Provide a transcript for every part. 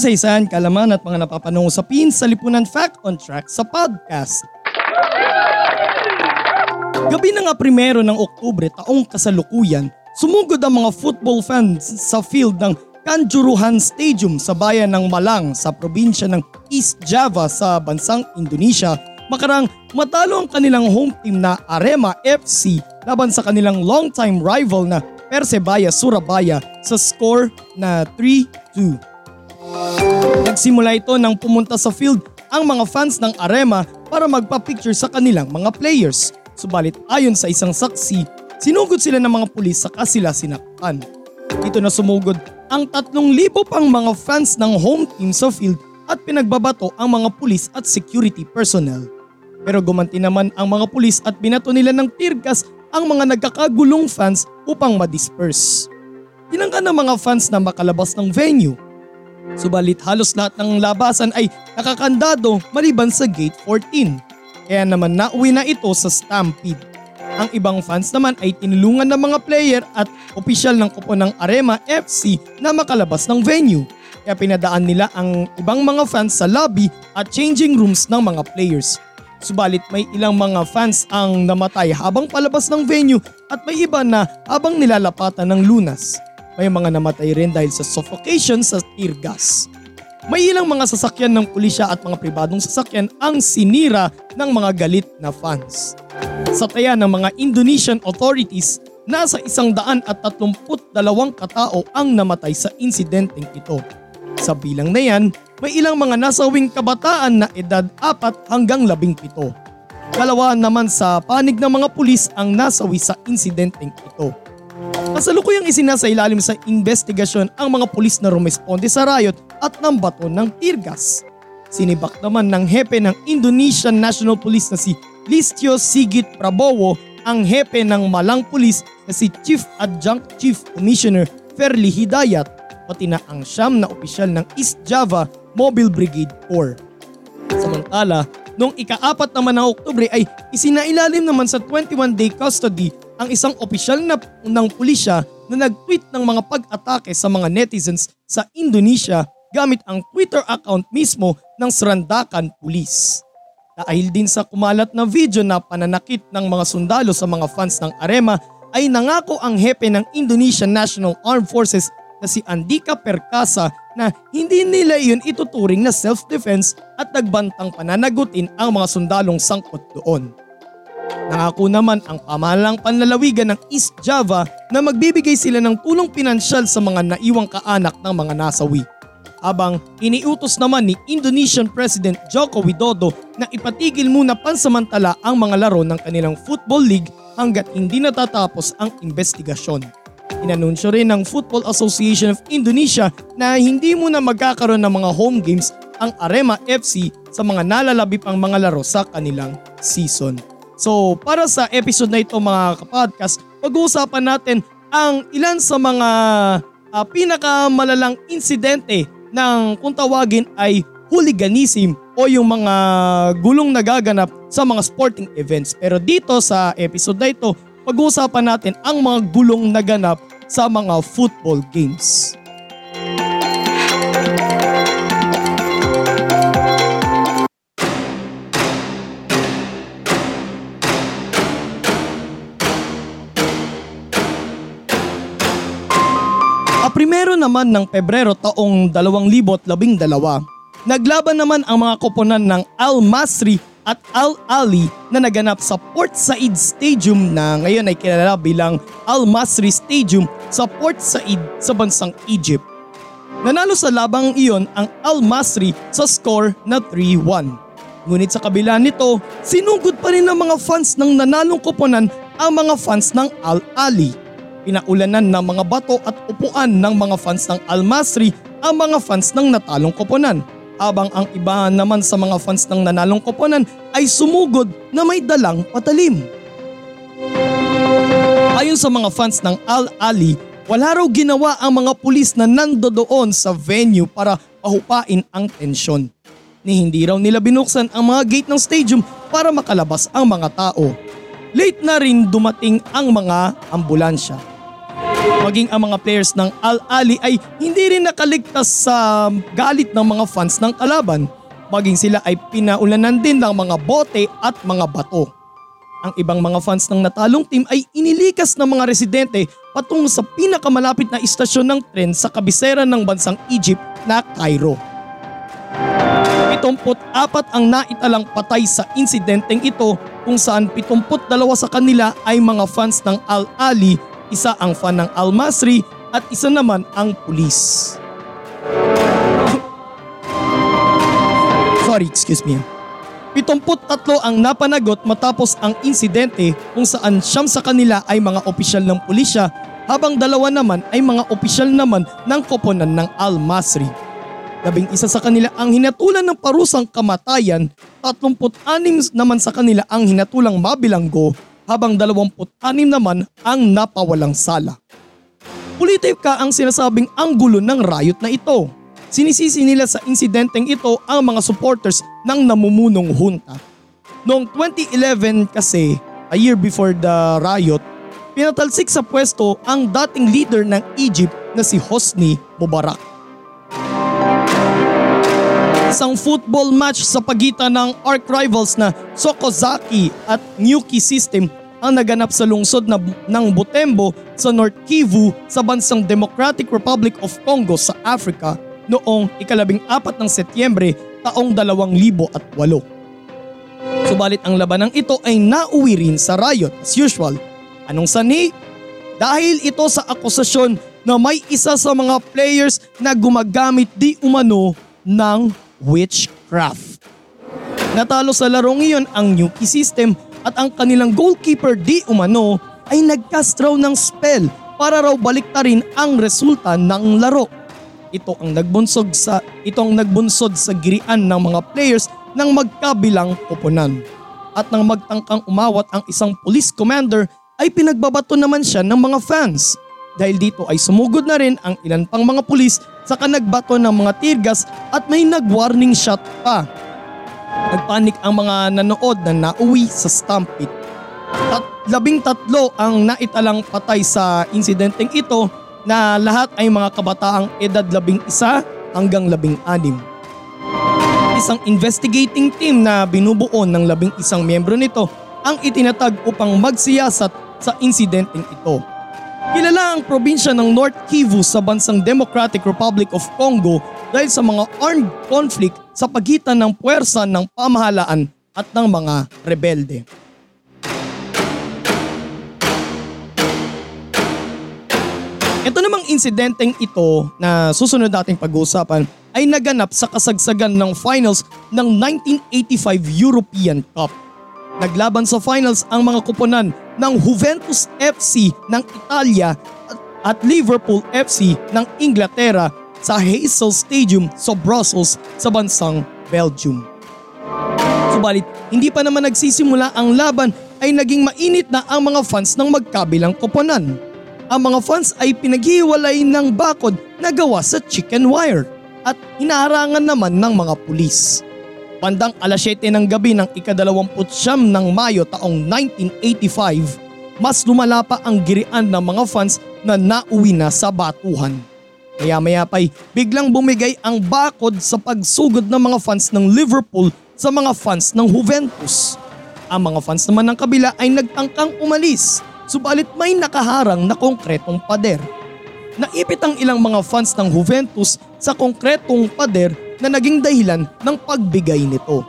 kasaysayan, kalaman at mga napapanong usapin sa Lipunan Fact on Track sa podcast. Gabi nga primero ng Oktubre taong kasalukuyan, sumugod ang mga football fans sa field ng Kanjuruhan Stadium sa bayan ng Malang sa probinsya ng East Java sa bansang Indonesia makarang matalo ang kanilang home team na Arema FC laban sa kanilang longtime rival na Persebaya Surabaya sa score na 3-2. Nagsimula ito nang pumunta sa field ang mga fans ng Arema para magpa-picture sa kanilang mga players. Subalit ayon sa isang saksi, sinugod sila ng mga pulis sa sila sinaktan. Dito na sumugod ang 3,000 pang mga fans ng home team sa field at pinagbabato ang mga pulis at security personnel. Pero gumanti naman ang mga pulis at binato nila ng tear gas ang mga nagkakagulong fans upang ma-disperse. Tinangka ng mga fans na makalabas ng venue Subalit halos lahat ng labasan ay nakakandado maliban sa gate 14. Kaya naman nauwi na ito sa Stampede. Ang ibang fans naman ay tinulungan ng mga player at opisyal ng kupo ng Arema FC na makalabas ng venue. Kaya pinadaan nila ang ibang mga fans sa lobby at changing rooms ng mga players. Subalit may ilang mga fans ang namatay habang palabas ng venue at may iba na habang nilalapatan ng lunas. May mga namatay rin dahil sa suffocation sa tear gas. May ilang mga sasakyan ng pulisya at mga pribadong sasakyan ang sinira ng mga galit na fans. Sa taya ng mga Indonesian authorities, nasa isang daan at tatlumput dalawang katao ang namatay sa insidenteng ito. Sa bilang na yan, may ilang mga nasawing kabataan na edad 4 hanggang 17. Dalawa naman sa panig ng mga pulis ang nasawi sa insidenteng ito. Kasalukuyang isinasa ilalim sa investigasyon ang mga pulis na rumesponde sa riot at ng bato ng tear gas. Sinibak naman ng hepe ng Indonesian National Police na si Listio Sigit Prabowo ang hepe ng Malang Police na si Chief Adjunct Chief Commissioner Ferli Hidayat pati na ang siyam na opisyal ng East Java Mobile Brigade Corps. Samantala, noong ika-apat naman ng Oktubre ay isinailalim naman sa 21-day custody ang isang opisyal na ng pulisya na nag-tweet ng mga pag-atake sa mga netizens sa Indonesia gamit ang Twitter account mismo ng Srandakan Police. Dahil din sa kumalat na video na pananakit ng mga sundalo sa mga fans ng Arema ay nangako ang hepe ng Indonesian National Armed Forces na si Andika Perkasa na hindi nila iyon ituturing na self-defense at nagbantang pananagutin ang mga sundalong sangkot doon. Nangako naman ang pamahalang panlalawigan ng East Java na magbibigay sila ng tulong pinansyal sa mga naiwang kaanak ng mga nasawi. Habang iniutos naman ni Indonesian President Joko Widodo na ipatigil muna pansamantala ang mga laro ng kanilang football league hanggat hindi natatapos ang investigasyon. Inanunsyo rin ng Football Association of Indonesia na hindi muna magkakaroon ng mga home games ang Arema FC sa mga nalalabip ang mga laro sa kanilang season. So para sa episode na ito mga kapodcast, pag-uusapan natin ang ilan sa mga uh, pinakamalalang insidente ng kung tawagin ay hooliganism o yung mga gulong nagaganap sa mga sporting events. Pero dito sa episode na ito, pag-uusapan natin ang mga gulong naganap sa mga football games. Primero naman ng Pebrero taong 2012, naglaban naman ang mga koponan ng Al Masri at Al Ali na naganap sa Port Said Stadium na ngayon ay kilala bilang Al Masri Stadium sa Port Said sa bansang Egypt. Nanalo sa labang iyon ang Al Masri sa score na 3-1. Ngunit sa kabila nito, sinugod pa rin ng mga fans ng nanalong koponan ang mga fans ng Al Ali Pinaulanan ng mga bato at upuan ng mga fans ng Al-Masri ang mga fans ng natalong koponan habang ang iba naman sa mga fans ng nanalong koponan ay sumugod na may dalang patalim. Ayon sa mga fans ng Al-Ali, wala raw ginawa ang mga pulis na nandoon sa venue para pahupain ang tensyon. Ni hindi raw nila binuksan ang mga gate ng stadium para makalabas ang mga tao. Late na rin dumating ang mga ambulansya. Maging ang mga players ng Al-Ali ay hindi rin nakaligtas sa galit ng mga fans ng kalaban. Maging sila ay pinaulanan din ng mga bote at mga bato. Ang ibang mga fans ng natalong team ay inilikas ng mga residente patungo sa pinakamalapit na istasyon ng tren sa kabisera ng bansang Egypt na Cairo. 74 ang naitalang patay sa insidenteng ito kung saan 72 sa kanila ay mga fans ng Al-Ali, isa ang fan ng Al-Masri at isa naman ang pulis. Sorry, excuse me. 73 ang napanagot matapos ang insidente kung saan siyam sa kanila ay mga opisyal ng pulisya habang dalawa naman ay mga opisyal naman ng koponan ng Al-Masri. Labing isa sa kanila ang hinatulan ng parusang kamatayan, 36 naman sa kanila ang hinatulang mabilanggo habang 26 naman ang napawalang sala. Politika ang sinasabing anggulo ng riot na ito Sinisisi nila sa insidenteng ito ang mga supporters ng namumunong junta. Noong 2011 kasi, a year before the riot, pinatalsik sa pwesto ang dating leader ng Egypt na si Hosni Mubarak. Isang football match sa pagitan ng arch rivals na Sokozaki at Nyuki System ang naganap sa lungsod na, ng Butembo sa North Kivu sa bansang Democratic Republic of Congo sa Africa noong ikalabing apat ng Setyembre taong 2008. Subalit ang labanang ito ay nauwi rin sa riot as usual. Anong sani? Dahil ito sa akusasyon na may isa sa mga players na gumagamit di umano ng witchcraft. Natalo sa larong iyon ang Nuki system at ang kanilang goalkeeper di umano ay nagcast raw ng spell para raw baliktarin ang resulta ng laro. Ito ang nagbunsod sa itong nagbunsod sa girian ng mga players ng magkabilang koponan. At nang magtangkang umawat ang isang police commander ay pinagbabato naman siya ng mga fans. Dahil dito ay sumugod na rin ang ilan pang mga pulis sa kanagbato ng mga tirgas at may nag-warning shot pa. Nagpanik ang mga nanood na nauwi sa stampede. At labing tatlo ang naitalang patay sa insidenteng ito na lahat ay mga kabataang edad labing isa hanggang labing anim. Isang investigating team na binubuo ng labing isang miyembro nito ang itinatag upang magsiyasat sa insidenteng ito. Kilala ang probinsya ng North Kivu sa bansang Democratic Republic of Congo dahil sa mga armed conflict sa pagitan ng puwersa ng pamahalaan at ng mga rebelde. Ito namang insidenteng ito na susunod nating pag-uusapan ay naganap sa kasagsagan ng finals ng 1985 European Cup. Naglaban sa finals ang mga kuponan ng Juventus FC ng Italia at Liverpool FC ng Inglaterra sa Hazel Stadium sa Brussels sa bansang Belgium. Subalit hindi pa naman nagsisimula ang laban ay naging mainit na ang mga fans ng magkabilang koponan ang mga fans ay pinaghiwalay ng bakod na gawa sa chicken wire at inaharangan naman ng mga pulis. Bandang alas 7 ng gabi ng ikadalawamputsyam ng Mayo taong 1985, mas lumala pa ang girian ng mga fans na nauwi na sa batuhan. Kaya maya pa'y biglang bumigay ang bakod sa pagsugod ng mga fans ng Liverpool sa mga fans ng Juventus. Ang mga fans naman ng kabila ay nagtangkang umalis subalit may nakaharang na konkretong pader. Naipit ang ilang mga fans ng Juventus sa konkretong pader na naging dahilan ng pagbigay nito.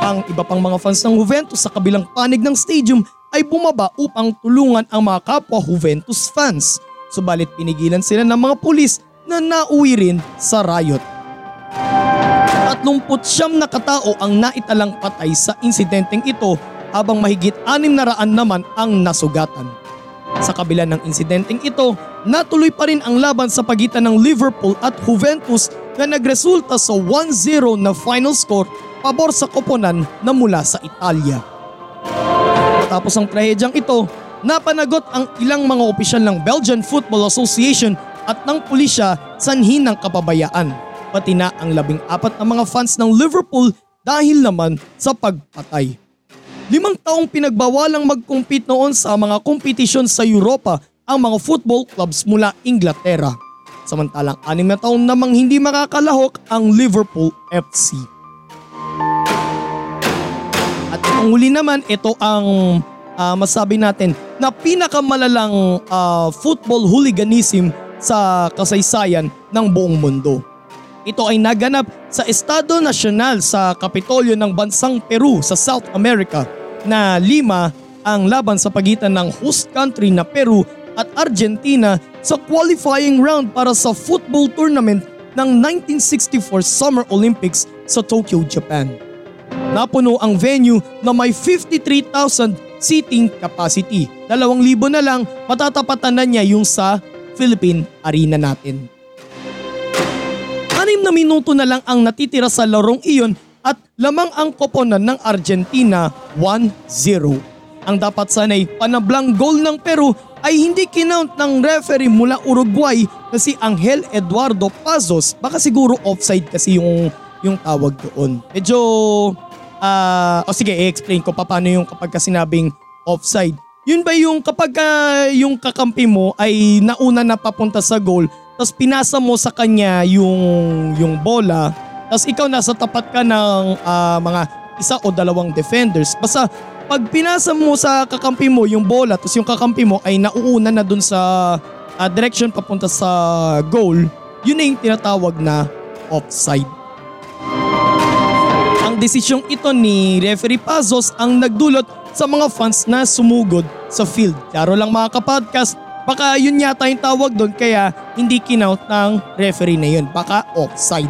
Ang iba pang mga fans ng Juventus sa kabilang panig ng stadium ay bumaba upang tulungan ang mga kapwa Juventus fans. Subalit pinigilan sila ng mga pulis na nauwi rin sa riot. 39 na katao ang naitalang patay sa insidenteng ito habang mahigit anim na raan naman ang nasugatan. Sa kabila ng insidenteng ito, natuloy pa rin ang laban sa pagitan ng Liverpool at Juventus na nagresulta sa 1-0 na final score pabor sa koponan na mula sa Italia. Matapos ang trahedyang ito, napanagot ang ilang mga opisyal ng Belgian Football Association at ng pulisya sanhin ng kapabayaan, pati na ang labing apat na mga fans ng Liverpool dahil naman sa pagpatay. Limang taong pinagbawalang mag-compete noon sa mga kompetisyon sa Europa ang mga football clubs mula Inglaterra. Samantalang anim na taon namang hindi makakalahok ang Liverpool FC. At ang huli naman, ito ang uh, masabi natin na pinakamalalang uh, football hooliganism sa kasaysayan ng buong mundo. Ito ay naganap sa Estado Nacional sa Kapitolyo ng bansang Peru sa South America na lima ang laban sa pagitan ng host country na Peru at Argentina sa qualifying round para sa football tournament ng 1964 Summer Olympics sa Tokyo, Japan. Napuno ang venue na may 53,000 seating capacity. Dalawang libo na lang matatapatan na niya yung sa Philippine Arena natin. Anim na minuto na lang ang natitira sa larong iyon at lamang ang koponan ng Argentina 1-0. Ang dapat sanay panablang goal ng Peru ay hindi kinount ng referee mula Uruguay na si Angel Eduardo Pazos. Baka siguro offside kasi yung, yung tawag doon. Medyo, uh, o oh sige, i-explain ko pa paano yung kapag sinabing offside. Yun ba yung kapag uh, yung kakampi mo ay nauna na papunta sa goal tapos pinasa mo sa kanya yung, yung bola tapos ikaw nasa tapat ka ng uh, mga isa o dalawang defenders. Basta pag pinasa mo sa kakampi mo yung bola tapos yung kakampi mo ay nauuna na dun sa uh, direction papunta sa goal, yun na yung tinatawag na offside. Ang desisyong ito ni referee Pazos ang nagdulot sa mga fans na sumugod sa field. Klaro lang mga kapodcast, baka yun yata yung tawag doon kaya hindi kinout ng referee na yun. Baka offside.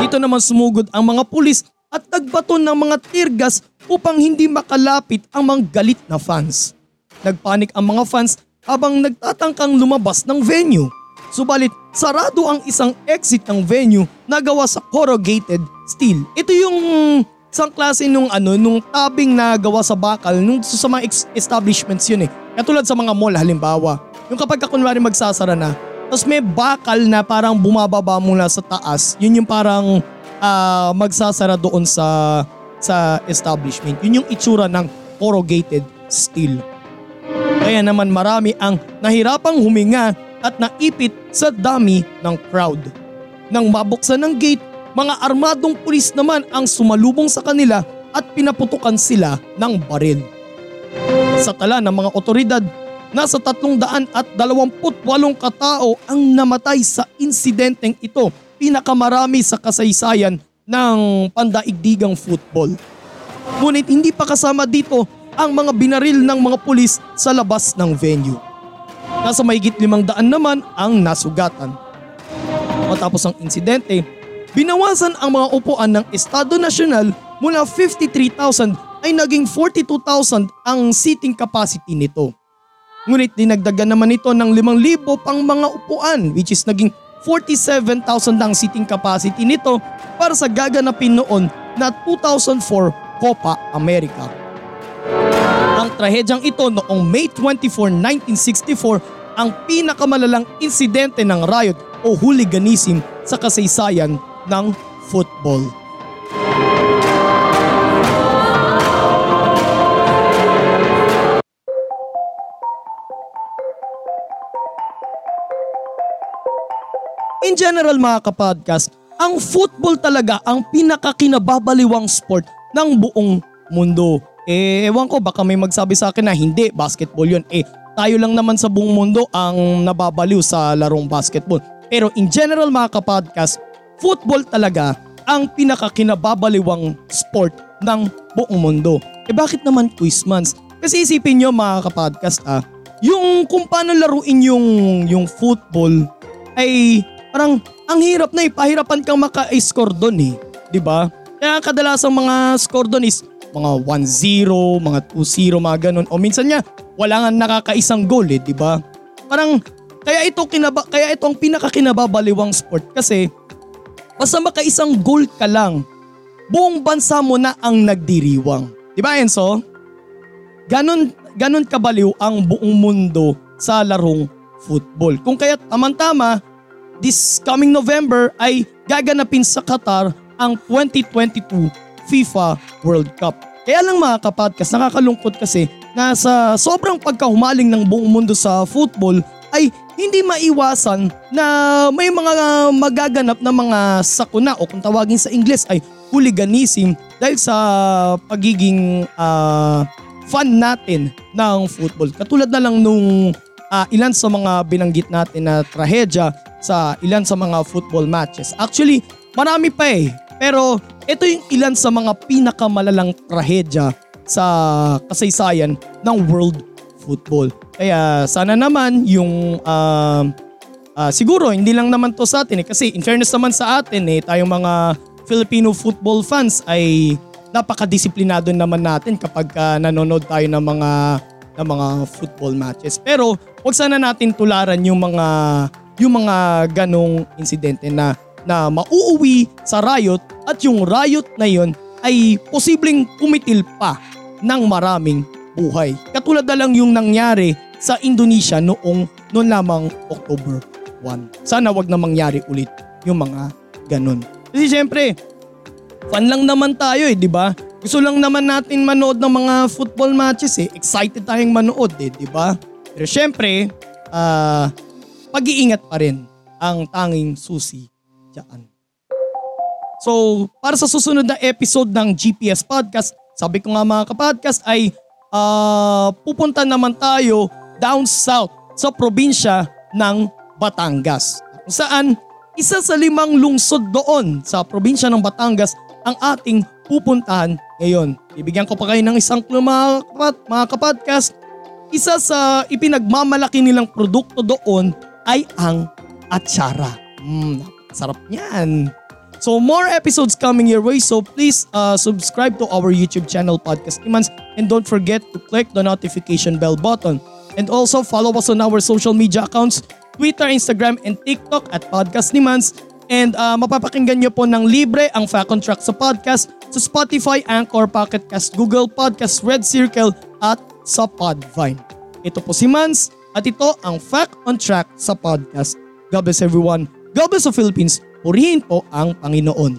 Dito naman sumugod ang mga pulis at nagbaton ng mga tirgas upang hindi makalapit ang mga galit na fans. Nagpanik ang mga fans habang nagtatangkang lumabas ng venue. Subalit sarado ang isang exit ng venue na gawa sa corrugated steel. Ito yung isang klase nung ano, nung tabing na gawa sa bakal nung sa mga establishments yun eh. Katulad sa mga mall halimbawa. Yung kapag ka kunwari magsasara na, tapos may bakal na parang bumababa mula sa taas. Yun yung parang uh, magsasara doon sa sa establishment. Yun yung itsura ng corrugated steel. Kaya naman marami ang nahirapang huminga at naipit sa dami ng crowd. Nang mabuksan ng gate, mga armadong pulis naman ang sumalubong sa kanila at pinaputukan sila ng baril. Sa tala ng mga otoridad, Nasa 328 katao ang namatay sa insidenteng ito, pinakamarami sa kasaysayan ng pandaigdigang football. Ngunit hindi pa kasama dito ang mga binaril ng mga pulis sa labas ng venue. Nasa mahigit limang daan naman ang nasugatan. Matapos ang insidente, binawasan ang mga upuan ng Estado Nacional mula 53,000 ay naging 42,000 ang seating capacity nito. Ngunit dinagdagan naman ito ng 5,000 pang mga upuan which is naging 47,000 ang seating capacity nito para sa gaganapin noon na 2004 Copa America. Ang trahedyang ito noong May 24, 1964 ang pinakamalalang insidente ng riot o hooliganism sa kasaysayan ng football. In general mga kapodcast, ang football talaga ang pinakakinababaliwang sport ng buong mundo. Eh, ewan ko baka may magsabi sa akin na hindi, basketball yun. Eh, tayo lang naman sa buong mundo ang nababaliw sa larong basketball. Pero in general mga kapodcast, football talaga ang pinakakinababaliwang sport ng buong mundo. Eh bakit naman Quizmans? Kasi isipin nyo mga kapodcast ah, yung kung paano laruin yung, yung football ay parang ang hirap na eh, pahirapan kang maka-score doon eh. ba? Diba? Kaya kadalasang mga score doon is mga 1-0, mga 2-0, mga ganun. O minsan niya, wala nga nakakaisang goal eh, di ba? Parang kaya ito kinaba kaya ito ang pinakakinababaliwang sport kasi basta makaisang goal ka lang, buong bansa mo na ang nagdiriwang. Di ba Enzo? Ganon, ganon kabaliw ang buong mundo sa larong football. Kung kaya tamang-tama, this coming November ay gaganapin sa Qatar ang 2022 FIFA World Cup. Kaya lang mga kapodcast, nakakalungkot kasi na sa sobrang pagkahumaling ng buong mundo sa football ay hindi maiwasan na may mga magaganap na mga sakuna o kung tawagin sa Ingles ay hooliganism dahil sa pagiging uh, fan natin ng football. Katulad na lang nung uh, ilan sa mga binanggit natin na trahedya sa ilan sa mga football matches. Actually, marami pa eh. Pero ito yung ilan sa mga pinakamalalang trahedya sa kasaysayan ng world football. Kaya sana naman yung uh, uh, siguro hindi lang naman to sa atin eh kasi in fairness naman sa atin eh tayong mga Filipino football fans ay napakadisiplinado naman natin kapag uh, nanonood tayo ng mga ng mga football matches. Pero wag sana natin tularan yung mga yung mga ganong insidente na na mauuwi sa riot at yung riot na yon ay posibleng kumitil pa ng maraming buhay. Katulad na lang yung nangyari sa Indonesia noong noon lamang October 1. Sana wag na mangyari ulit yung mga ganun. Kasi syempre, fan lang naman tayo eh, di ba? Gusto lang naman natin manood ng mga football matches eh. Excited tayong manood eh, di ba? Pero syempre, uh, pag-iingat pa rin ang tanging susi dyan. So, para sa susunod na episode ng GPS Podcast, sabi ko nga mga kapodcast ay uh, pupunta naman tayo down south sa probinsya ng Batangas. Kung saan isa sa limang lungsod doon sa probinsya ng Batangas ang ating pupuntahan ngayon. Bibigyan ko pa kayo ng isang clue mga, kapat, mga kapodcast. Isa sa ipinagmamalaki nilang produkto doon ay ang atsara. Mm, sarap niyan. So more episodes coming your way so please uh, subscribe to our YouTube channel Podcast Imans and don't forget to click the notification bell button. And also follow us on our social media accounts Twitter, Instagram, and TikTok at Podcast Nimans. And uh, mapapakinggan nyo po ng libre ang Fact on Track sa podcast sa Spotify, Anchor, Pocket Cast, Google Podcast, Red Circle at sa Podvine. Ito po si Mans at ito ang Fact on Track sa podcast. God bless everyone. God bless the Philippines. Purihin po ang Panginoon.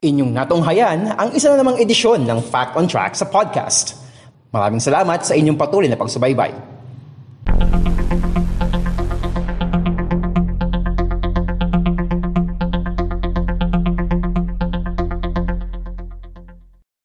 Inyong natunghayan ang isa na namang edisyon ng Fact on Track sa podcast. Maraming salamat sa inyong patuloy na pagsubaybay.